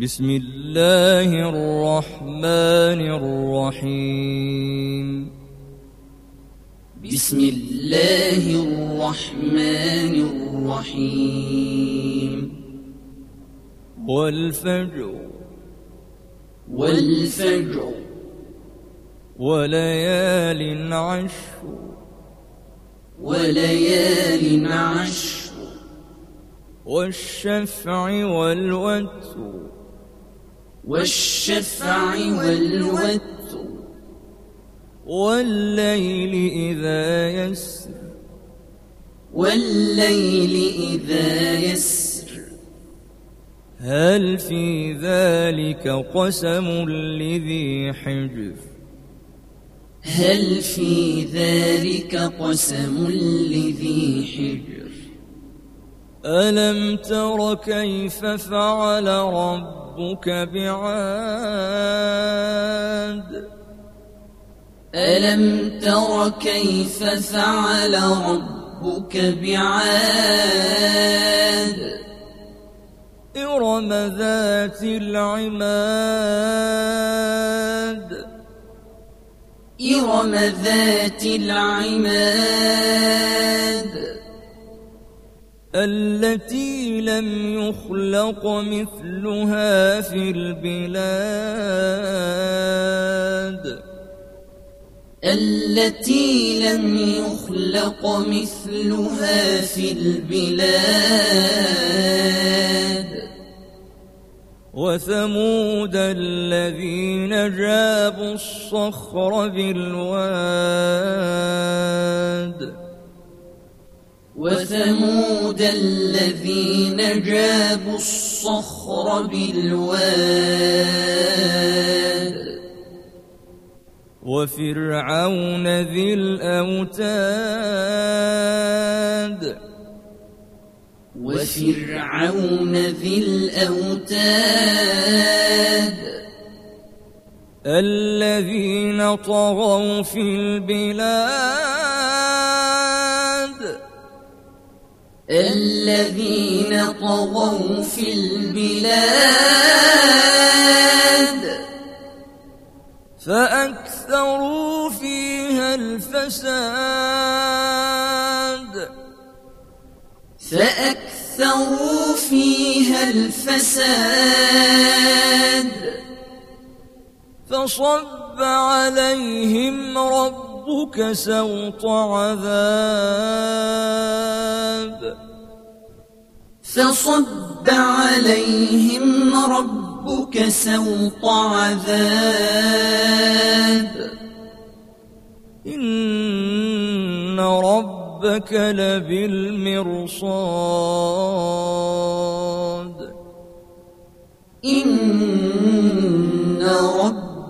بسم الله الرحمن الرحيم. بسم الله الرحمن الرحيم. والفجر. والفجر. وليال عشر. وليال عشر. والشفع والوتر. والشفع والوتر والليل إذا يسر والليل إذا يسر هل في ذلك قسم لذي حجر؟ هل في ذلك قسم لذي حجر؟ ألم تر كيف فعل ربك بعاد. ألم تر كيف فعل ربك بعاد؟ إرم ذات العماد. إرم ذات العماد. التي لم يخلق مثلها في البلاد. التي لم يخلق مثلها في البلاد. وثمود الذين جابوا الصخر بالواد. وثمود الذين جابوا الصخر بالواد وفرعون ذي الأوتاد وفرعون ذي الأوتاد الذين طغوا في البلاد الذين طغوا في البلاد. فأكثروا فيها الفساد. فأكثروا فيها الفساد. فصب عليهم ربك سوط عذاب. فصب عليهم ربك سوط عذاب. إن ربك لبالمرصاد. إن ربك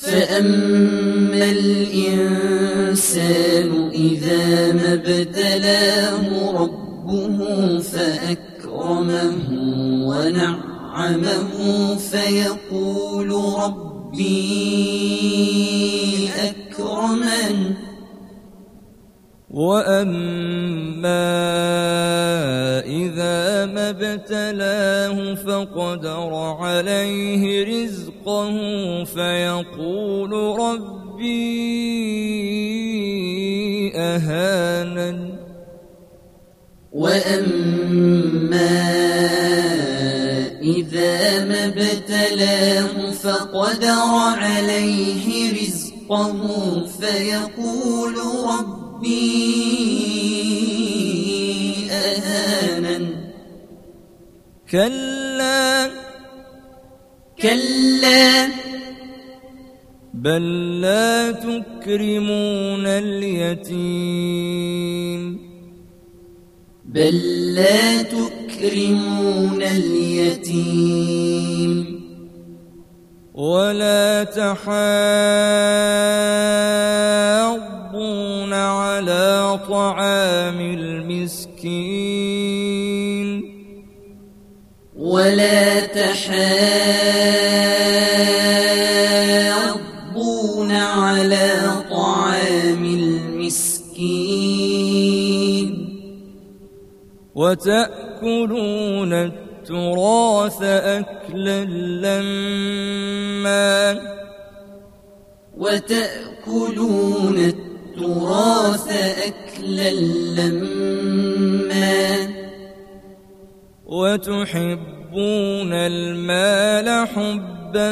فأما الإنسان إذا ما ابتلاه ربه فأكرمه ونعمه فيقول ربي أكرمن. وأما إذا ما ابتلاه فقدر عليه رزقه فيقول ربي أهانن. وأما إذا ما ابتلاه فقدر عليه رزقه فيقول ربي أهانن. كلا كلا. بل لا تكرمون اليتيم. بل لا تكرمون اليتيم. ولا تحاولون طعام المسكين. ولا تحاضون على طعام المسكين. وتأكلون التراث أكلا لما وتأكلون التراث أكلا لما وتحبون المال حبا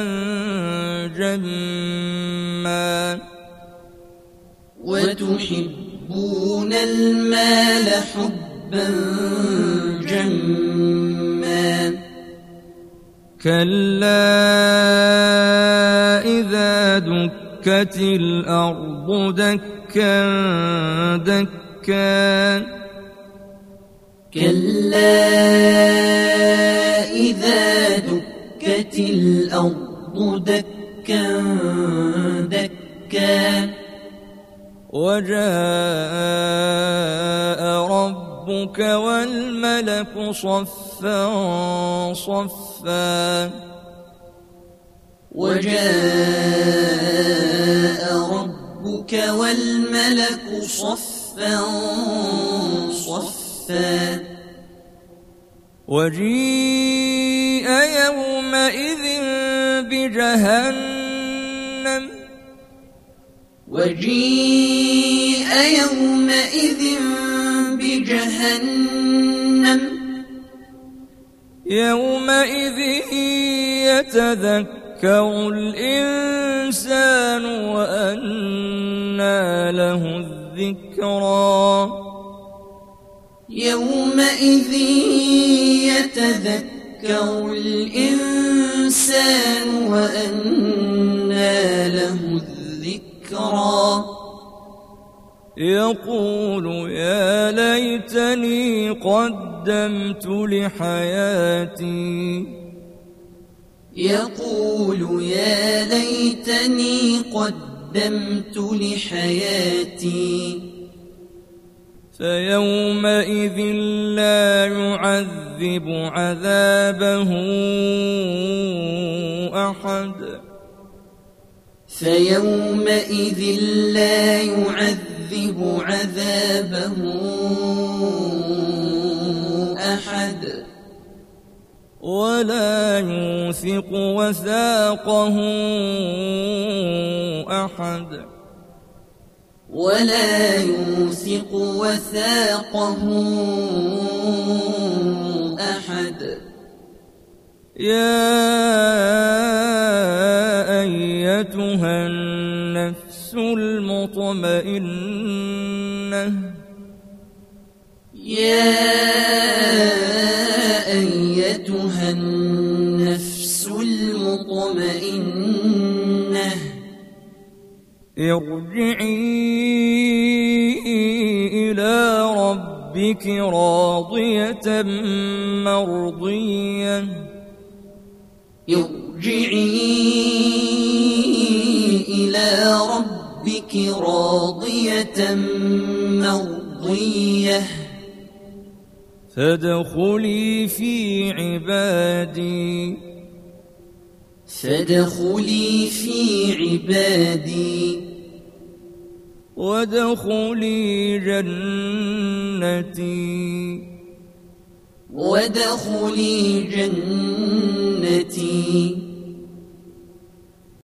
جما. وتحبون المال حبا جما. كلا إذا دكت الأرض دكا دكا. كلا دكا دكا. وجاء ربك والملك صفا صفا. وجاء ربك والملك صفا صفا. وجيء يومئذ بجهنم وجيء يومئذ بجهنم. يومئذ يتذكر الإنسان وأنى له الذكرى. يومئذ يتذكر الإنسان وأنى له الذكرى. يقول يا ليتني قدمت لحياتي. يقول يا ليتني قدمت لحياتي. فيومئذ لا يعذب عذابه أحد. فيومئذ لا يعذب عذابه أحد. ولا يوثق وثاقه أحد. ولا يوثق وثاقه أحد. يا أيتها النفس المطمئنة. يا ارجعي إلى ربك راضية مرضية. ارجعي إلى ربك راضية مرضية. فادخلي في عبادي. فادخلي في عبادي. وادخلي جنتي. وادخلي جنتي.